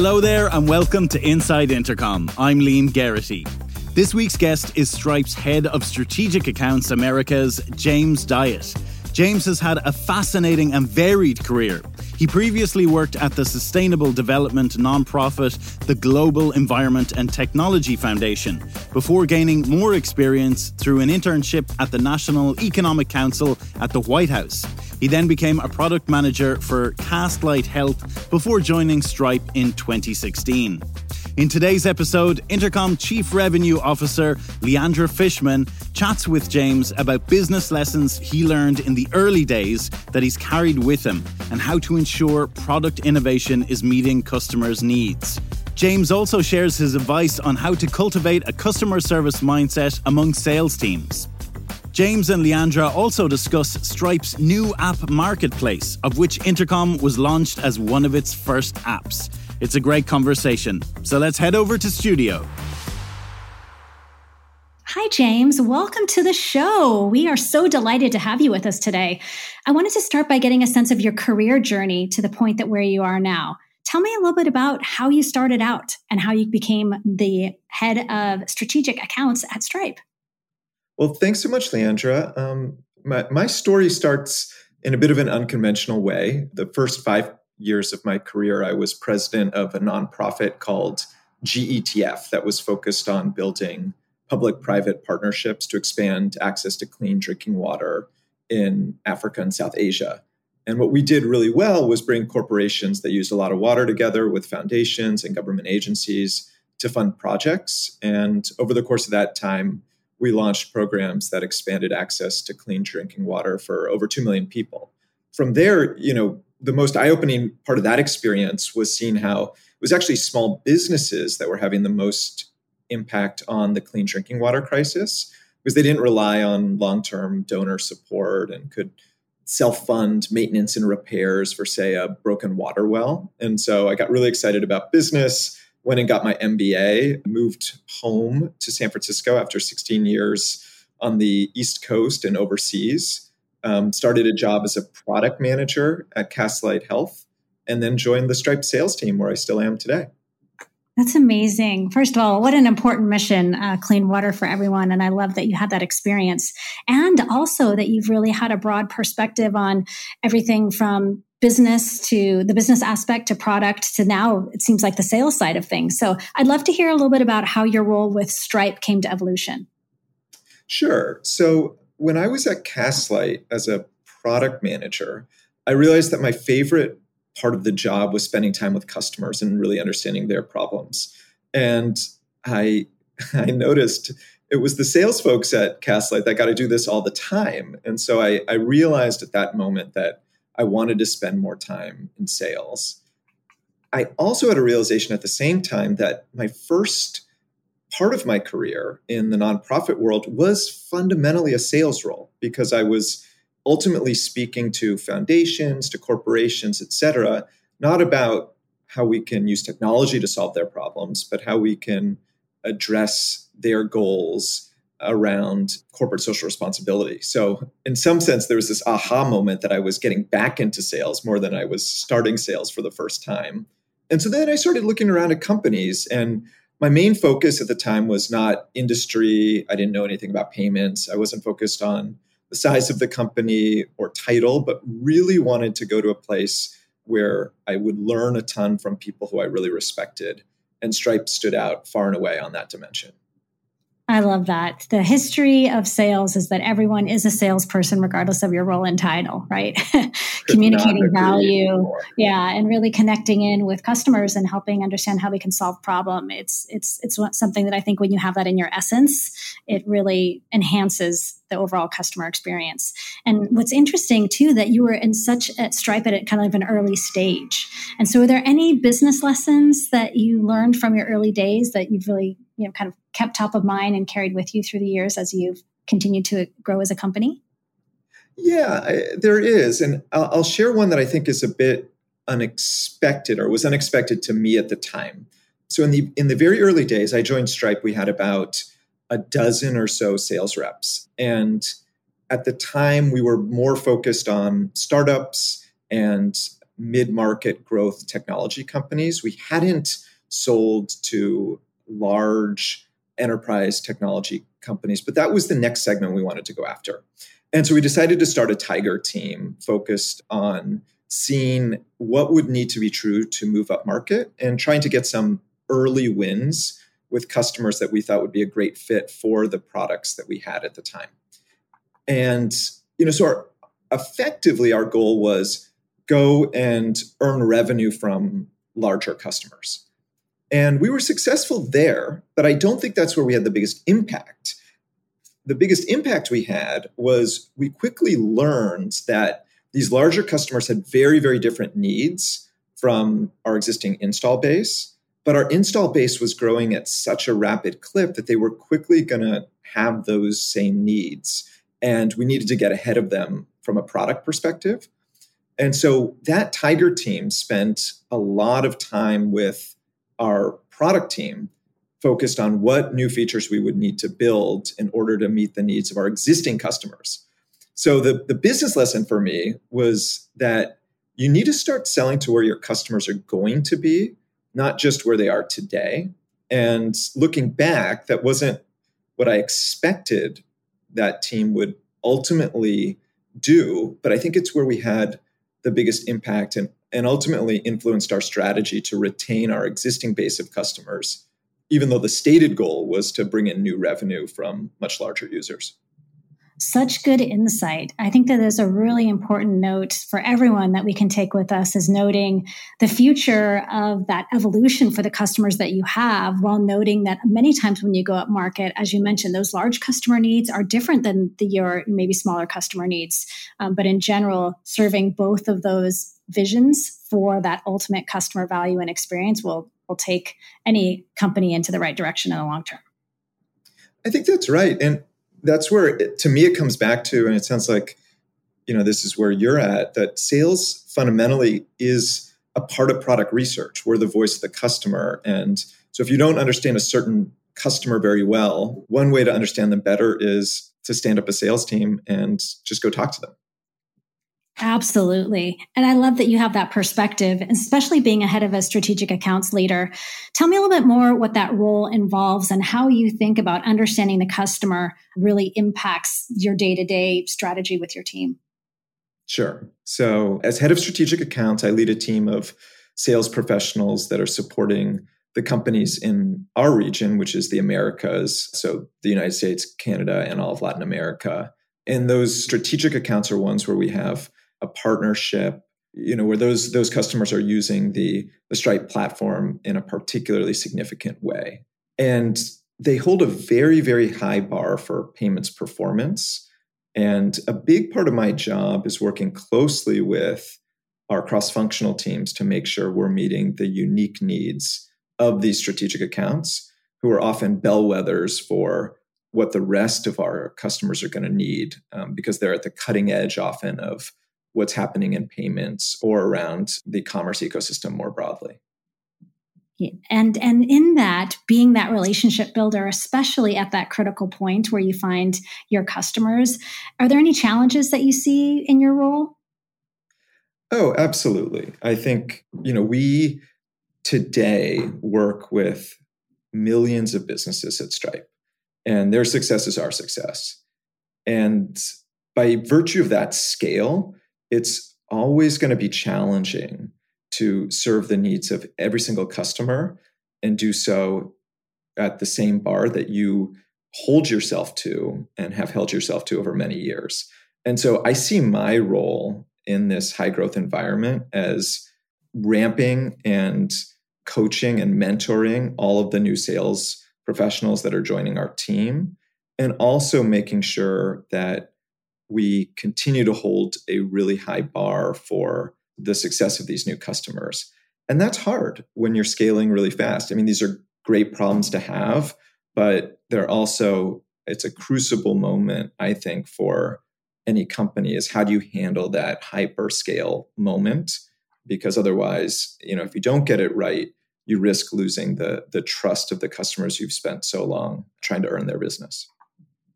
Hello there, and welcome to Inside Intercom. I'm Liam Geraghty. This week's guest is Stripe's head of strategic accounts Americas, James Dyett. James has had a fascinating and varied career. He previously worked at the sustainable development nonprofit, the Global Environment and Technology Foundation, before gaining more experience through an internship at the National Economic Council at the White House. He then became a product manager for Castlight Health before joining Stripe in 2016. In today's episode, Intercom Chief Revenue Officer Leandra Fishman chats with James about business lessons he learned in the early days that he's carried with him and how to ensure product innovation is meeting customers' needs. James also shares his advice on how to cultivate a customer service mindset among sales teams. James and Leandra also discuss Stripe's new app marketplace, of which Intercom was launched as one of its first apps. It's a great conversation. So let's head over to studio. Hi, James. Welcome to the show. We are so delighted to have you with us today. I wanted to start by getting a sense of your career journey to the point that where you are now. Tell me a little bit about how you started out and how you became the head of strategic accounts at Stripe. Well, thanks so much, Leandra. Um, my, my story starts in a bit of an unconventional way. The first five years of my career, I was president of a nonprofit called GETF that was focused on building public private partnerships to expand access to clean drinking water in Africa and South Asia. And what we did really well was bring corporations that used a lot of water together with foundations and government agencies to fund projects. And over the course of that time, we launched programs that expanded access to clean drinking water for over 2 million people. From there, you know, the most eye-opening part of that experience was seeing how it was actually small businesses that were having the most impact on the clean drinking water crisis because they didn't rely on long-term donor support and could self-fund maintenance and repairs for say a broken water well. And so I got really excited about business went and got my MBA, moved home to San Francisco after 16 years on the East Coast and overseas. Um, started a job as a product manager at Castlight Health, and then joined the Stripe sales team where I still am today. That's amazing. First of all, what an important mission, uh, clean water for everyone. And I love that you had that experience. And also that you've really had a broad perspective on everything from business to the business aspect to product to now it seems like the sales side of things. So I'd love to hear a little bit about how your role with Stripe came to evolution. Sure. So when I was at Castlight as a product manager, I realized that my favorite part of the job was spending time with customers and really understanding their problems. And I I noticed it was the sales folks at Castlight that got to do this all the time. And so I, I realized at that moment that I wanted to spend more time in sales. I also had a realization at the same time that my first part of my career in the nonprofit world was fundamentally a sales role because I was ultimately speaking to foundations, to corporations, et cetera, not about how we can use technology to solve their problems, but how we can address their goals around corporate social responsibility. So, in some sense, there was this aha moment that I was getting back into sales more than I was starting sales for the first time. And so then I started looking around at companies, and my main focus at the time was not industry. I didn't know anything about payments. I wasn't focused on the size of the company or title, but really wanted to go to a place where I would learn a ton from people who I really respected. And Stripe stood out far and away on that dimension. I love that. The history of sales is that everyone is a salesperson, regardless of your role and title, right? Communicating value, yeah, and really connecting in with customers and helping understand how we can solve problem. It's it's it's something that I think when you have that in your essence, it really enhances the overall customer experience. And what's interesting too that you were in such a Stripe at kind of an early stage. And so, are there any business lessons that you learned from your early days that you've really you know kind of kept top of mind and carried with you through the years as you've continued to grow as a company? Yeah, I, there is, and I'll, I'll share one that I think is a bit unexpected or was unexpected to me at the time. So in the in the very early days, I joined Stripe. We had about a dozen or so sales reps, and at the time, we were more focused on startups and mid market growth technology companies. We hadn't sold to large enterprise technology companies, but that was the next segment we wanted to go after. And so we decided to start a Tiger team focused on seeing what would need to be true to move up market and trying to get some early wins with customers that we thought would be a great fit for the products that we had at the time. And you know, so our, effectively our goal was go and earn revenue from larger customers. And we were successful there, but I don't think that's where we had the biggest impact. The biggest impact we had was we quickly learned that these larger customers had very, very different needs from our existing install base. But our install base was growing at such a rapid clip that they were quickly going to have those same needs. And we needed to get ahead of them from a product perspective. And so that Tiger team spent a lot of time with our product team focused on what new features we would need to build in order to meet the needs of our existing customers. So the, the business lesson for me was that you need to start selling to where your customers are going to be, not just where they are today. And looking back, that wasn't what I expected that team would ultimately do, but I think it's where we had the biggest impact and and ultimately influenced our strategy to retain our existing base of customers, even though the stated goal was to bring in new revenue from much larger users. Such good insight. I think that is a really important note for everyone that we can take with us is noting the future of that evolution for the customers that you have, while noting that many times when you go up market, as you mentioned, those large customer needs are different than the your maybe smaller customer needs. Um, but in general, serving both of those visions for that ultimate customer value and experience will will take any company into the right direction in the long term. I think that's right, and that's where it, to me it comes back to, and it sounds like you know this is where you're at. That sales fundamentally is a part of product research. We're the voice of the customer, and so if you don't understand a certain customer very well, one way to understand them better is to stand up a sales team and just go talk to them. Absolutely. And I love that you have that perspective, especially being ahead of a strategic accounts leader. Tell me a little bit more what that role involves and how you think about understanding the customer really impacts your day to day strategy with your team. Sure. So, as head of strategic accounts, I lead a team of sales professionals that are supporting the companies in our region, which is the Americas. So, the United States, Canada, and all of Latin America. And those strategic accounts are ones where we have a partnership you know where those those customers are using the the stripe platform in a particularly significant way. And they hold a very very high bar for payments performance. And a big part of my job is working closely with our cross functional teams to make sure we're meeting the unique needs of these strategic accounts who are often bellwethers for what the rest of our customers are going to need um, because they're at the cutting edge often of what's happening in payments or around the commerce ecosystem more broadly. And and in that being that relationship builder especially at that critical point where you find your customers are there any challenges that you see in your role? Oh absolutely. I think you know we today work with millions of businesses at stripe and their success is our success. And by virtue of that scale it's always going to be challenging to serve the needs of every single customer and do so at the same bar that you hold yourself to and have held yourself to over many years. And so I see my role in this high growth environment as ramping and coaching and mentoring all of the new sales professionals that are joining our team and also making sure that we continue to hold a really high bar for the success of these new customers. And that's hard when you're scaling really fast. I mean, these are great problems to have, but they're also, it's a crucible moment, I think, for any company is how do you handle that hyper scale moment? Because otherwise, you know, if you don't get it right, you risk losing the the trust of the customers you've spent so long trying to earn their business.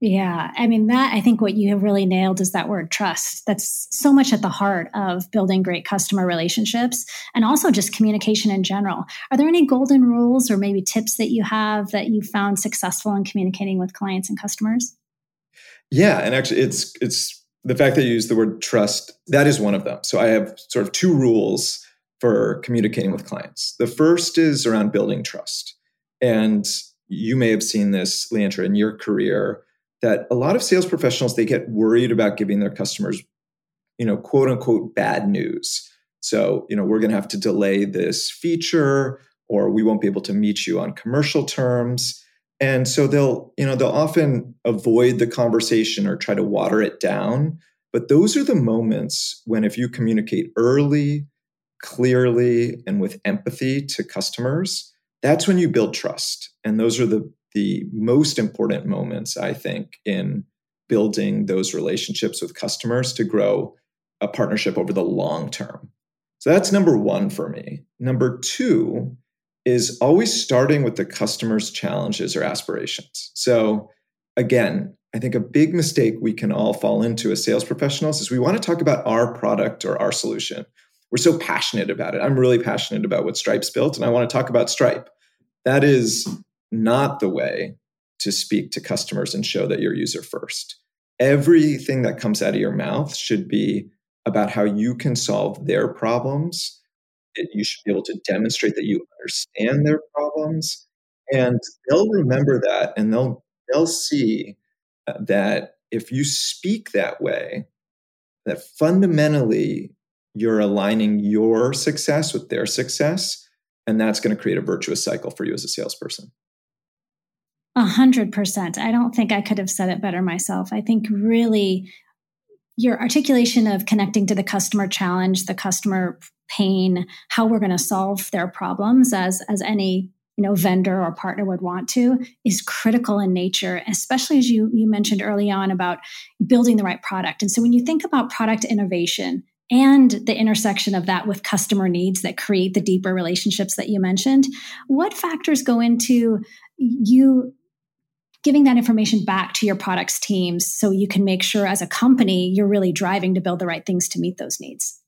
Yeah. I mean, that I think what you have really nailed is that word trust. That's so much at the heart of building great customer relationships and also just communication in general. Are there any golden rules or maybe tips that you have that you found successful in communicating with clients and customers? Yeah. And actually, it's, it's, the fact that you use the word trust, that is one of them. So I have sort of two rules for communicating with clients. The first is around building trust. And you may have seen this, Leandra, in your career that a lot of sales professionals they get worried about giving their customers you know quote unquote bad news. So you know we're going to have to delay this feature or we won't be able to meet you on commercial terms. And so they'll you know they'll often avoid the conversation or try to water it down. But those are the moments when if you communicate early clearly and with empathy to customers that's when you build trust. And those are the the most important moments, I think, in building those relationships with customers to grow a partnership over the long term. So that's number one for me. Number two is always starting with the customer's challenges or aspirations. So, again, I think a big mistake we can all fall into as sales professionals is we want to talk about our product or our solution. We're so passionate about it. I'm really passionate about what Stripe's built, and I want to talk about Stripe. That is not the way to speak to customers and show that you're user first. Everything that comes out of your mouth should be about how you can solve their problems. You should be able to demonstrate that you understand their problems. And they'll remember that and they'll they'll see uh, that if you speak that way, that fundamentally you're aligning your success with their success. And that's going to create a virtuous cycle for you as a salesperson. A hundred percent. I don't think I could have said it better myself. I think really your articulation of connecting to the customer challenge, the customer pain, how we're going to solve their problems as as any you know vendor or partner would want to is critical in nature especially as you you mentioned early on about building the right product and so when you think about product innovation and the intersection of that with customer needs that create the deeper relationships that you mentioned what factors go into you giving that information back to your products teams so you can make sure as a company you're really driving to build the right things to meet those needs.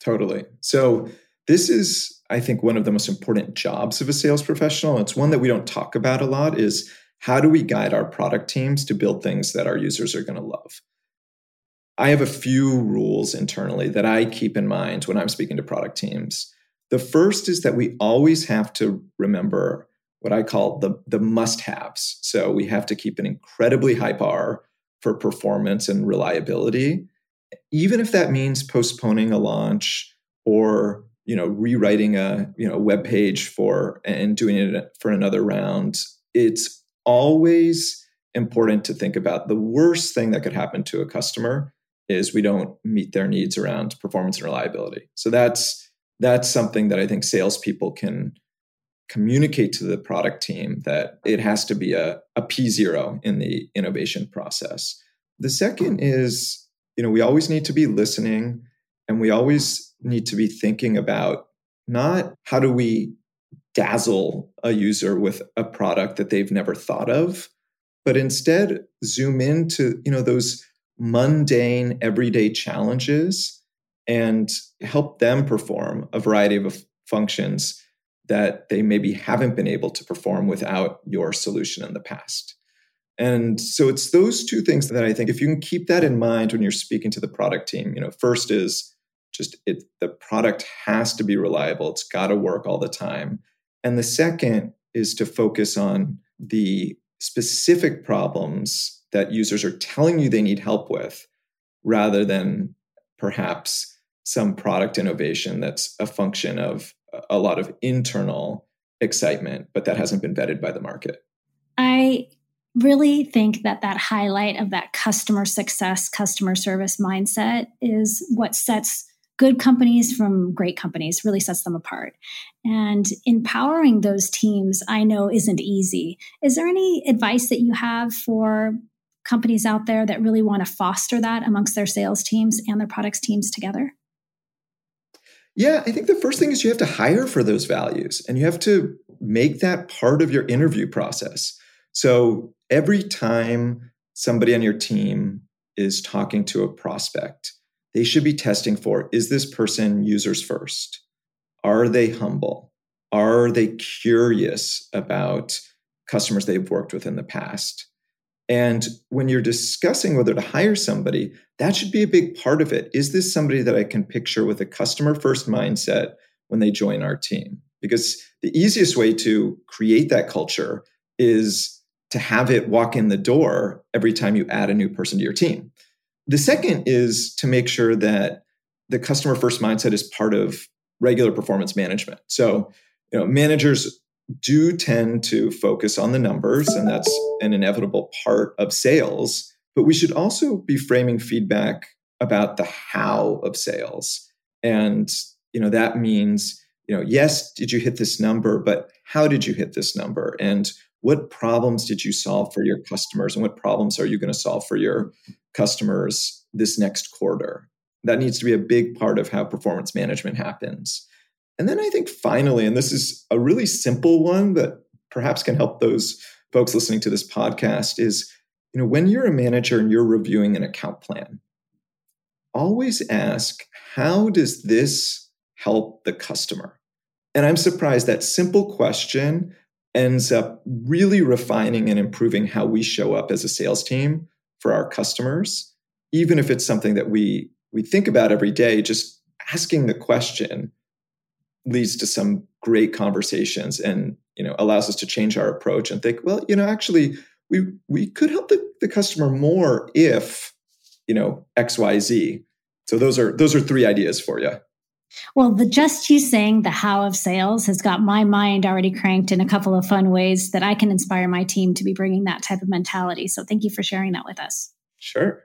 Totally. So, this is, I think, one of the most important jobs of a sales professional. It's one that we don't talk about a lot is how do we guide our product teams to build things that our users are going to love? I have a few rules internally that I keep in mind when I'm speaking to product teams. The first is that we always have to remember what I call the, the must haves. So we have to keep an incredibly high bar for performance and reliability, even if that means postponing a launch or you know rewriting a you know web page for and doing it for another round. It's always important to think about the worst thing that could happen to a customer is we don't meet their needs around performance and reliability. So that's that's something that I think salespeople can communicate to the product team that it has to be a, a P0 in the innovation process. The second is, you know, we always need to be listening and we always need to be thinking about not how do we dazzle a user with a product that they've never thought of, but instead zoom into, you know, those mundane everyday challenges and help them perform a variety of functions that they maybe haven't been able to perform without your solution in the past. And so it's those two things that I think if you can keep that in mind when you're speaking to the product team, you know, first is just it the product has to be reliable. It's got to work all the time. And the second is to focus on the specific problems that users are telling you they need help with rather than perhaps some product innovation that's a function of a lot of internal excitement, but that hasn't been vetted by the market. I really think that that highlight of that customer success, customer service mindset is what sets good companies from great companies, really sets them apart. And empowering those teams, I know, isn't easy. Is there any advice that you have for companies out there that really want to foster that amongst their sales teams and their products teams together? Yeah, I think the first thing is you have to hire for those values and you have to make that part of your interview process. So every time somebody on your team is talking to a prospect, they should be testing for is this person users first? Are they humble? Are they curious about customers they've worked with in the past? And when you're discussing whether to hire somebody, that should be a big part of it. Is this somebody that I can picture with a customer first mindset when they join our team? Because the easiest way to create that culture is to have it walk in the door every time you add a new person to your team. The second is to make sure that the customer first mindset is part of regular performance management. So, you know, managers do tend to focus on the numbers, and that's an inevitable part of sales. But we should also be framing feedback about the how of sales. And, you know, that means, you know, yes, did you hit this number, but how did you hit this number? And what problems did you solve for your customers? And what problems are you going to solve for your customers this next quarter? That needs to be a big part of how performance management happens. And then I think finally, and this is a really simple one that perhaps can help those folks listening to this podcast, is you know, when you're a manager and you're reviewing an account plan, always ask, how does this help the customer? And I'm surprised that simple question ends up really refining and improving how we show up as a sales team for our customers, even if it's something that we we think about every day, just asking the question leads to some great conversations and you know allows us to change our approach and think well you know actually we we could help the, the customer more if you know xyz so those are those are three ideas for you well the just you saying the how of sales has got my mind already cranked in a couple of fun ways that i can inspire my team to be bringing that type of mentality. So thank you for sharing that with us. Sure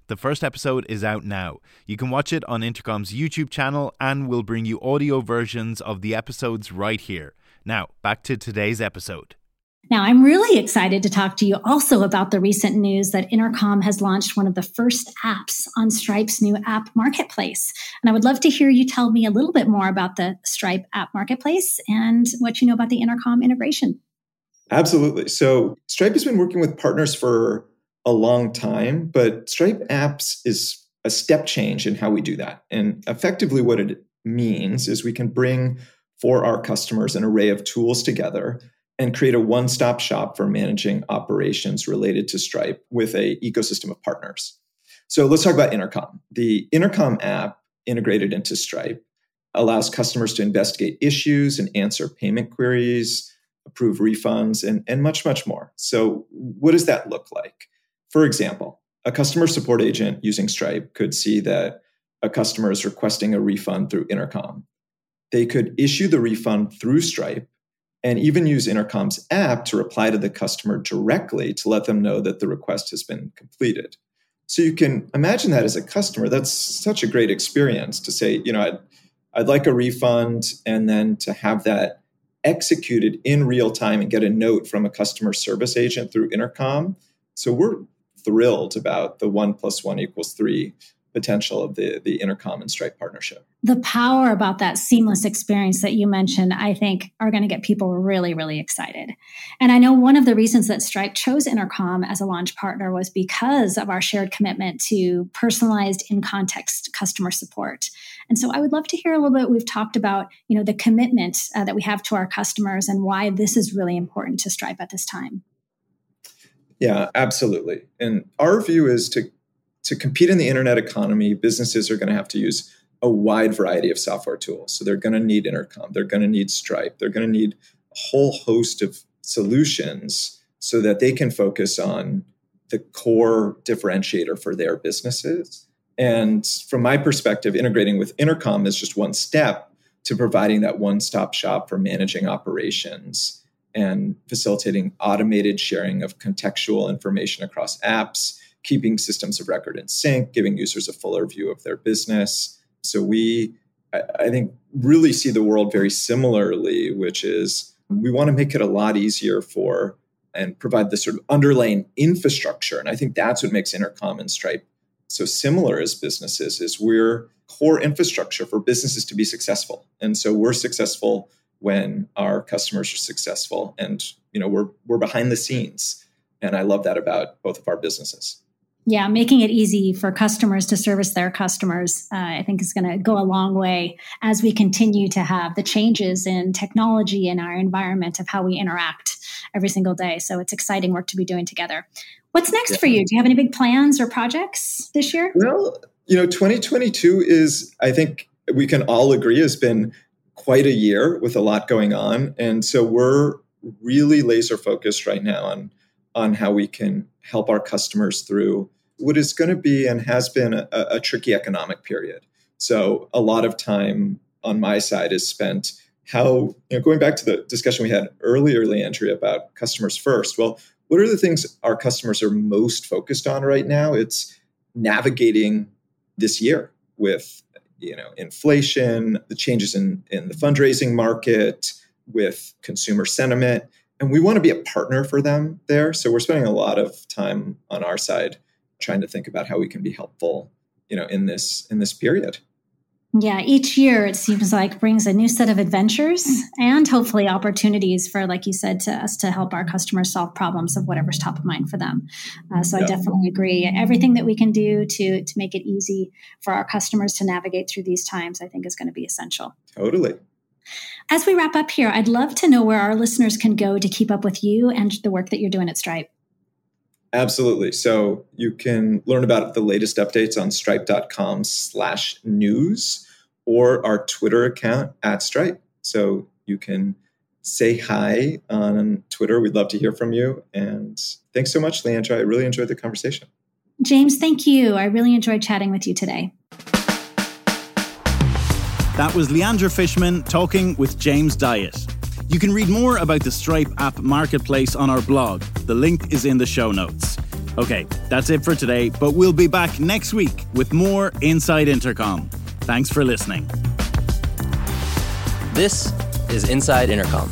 The first episode is out now. You can watch it on Intercom's YouTube channel, and we'll bring you audio versions of the episodes right here. Now, back to today's episode. Now, I'm really excited to talk to you also about the recent news that Intercom has launched one of the first apps on Stripe's new app marketplace. And I would love to hear you tell me a little bit more about the Stripe app marketplace and what you know about the Intercom integration. Absolutely. So, Stripe has been working with partners for a long time, but Stripe Apps is a step change in how we do that. And effectively, what it means is we can bring for our customers an array of tools together and create a one stop shop for managing operations related to Stripe with a ecosystem of partners. So let's talk about Intercom. The Intercom app integrated into Stripe allows customers to investigate issues and answer payment queries, approve refunds, and, and much, much more. So, what does that look like? For example, a customer support agent using Stripe could see that a customer is requesting a refund through Intercom. They could issue the refund through Stripe and even use Intercom's app to reply to the customer directly to let them know that the request has been completed. So you can imagine that as a customer, that's such a great experience to say, you know, I'd, I'd like a refund, and then to have that executed in real time and get a note from a customer service agent through Intercom. So we're thrilled about the one plus one equals three potential of the the intercom and stripe partnership. The power about that seamless experience that you mentioned i think are going to get people really really excited. And i know one of the reasons that stripe chose intercom as a launch partner was because of our shared commitment to personalized in context customer support. And so i would love to hear a little bit we've talked about you know the commitment uh, that we have to our customers and why this is really important to stripe at this time yeah absolutely and our view is to to compete in the internet economy, businesses are going to have to use a wide variety of software tools. So they're going to need Intercom, they're going to need Stripe, they're going to need a whole host of solutions so that they can focus on the core differentiator for their businesses. And from my perspective, integrating with Intercom is just one step to providing that one stop shop for managing operations and facilitating automated sharing of contextual information across apps keeping systems of record in sync, giving users a fuller view of their business. So we, I think, really see the world very similarly, which is we want to make it a lot easier for and provide this sort of underlying infrastructure. And I think that's what makes Intercom and Stripe so similar as businesses is we're core infrastructure for businesses to be successful. And so we're successful when our customers are successful and you know we're we're behind the scenes and I love that about both of our businesses yeah, making it easy for customers to service their customers, uh, I think is going to go a long way as we continue to have the changes in technology in our environment of how we interact every single day. So it's exciting work to be doing together. What's next yeah. for you? Do you have any big plans or projects this year? Well, you know, 2022 is, I think we can all agree, has been quite a year with a lot going on. And so we're really laser focused right now on on how we can help our customers through what is going to be and has been a, a tricky economic period. So a lot of time on my side is spent how you know going back to the discussion we had earlier Leandra about customers first well what are the things our customers are most focused on right now it's navigating this year with you know inflation the changes in in the fundraising market with consumer sentiment and we want to be a partner for them there. So we're spending a lot of time on our side trying to think about how we can be helpful, you know, in this in this period. Yeah, each year it seems like brings a new set of adventures and hopefully opportunities for, like you said, to us to help our customers solve problems of whatever's top of mind for them. Uh, so yeah. I definitely agree. Everything that we can do to to make it easy for our customers to navigate through these times, I think, is going to be essential. Totally. As we wrap up here, I'd love to know where our listeners can go to keep up with you and the work that you're doing at Stripe. Absolutely. So you can learn about the latest updates on stripe.com slash news or our Twitter account at Stripe. So you can say hi on Twitter. We'd love to hear from you. And thanks so much, Leandra. I really enjoyed the conversation. James, thank you. I really enjoyed chatting with you today. That was Leandra Fishman talking with James Dyett. You can read more about the Stripe app marketplace on our blog. The link is in the show notes. Okay, that's it for today, but we'll be back next week with more Inside Intercom. Thanks for listening. This is Inside Intercom.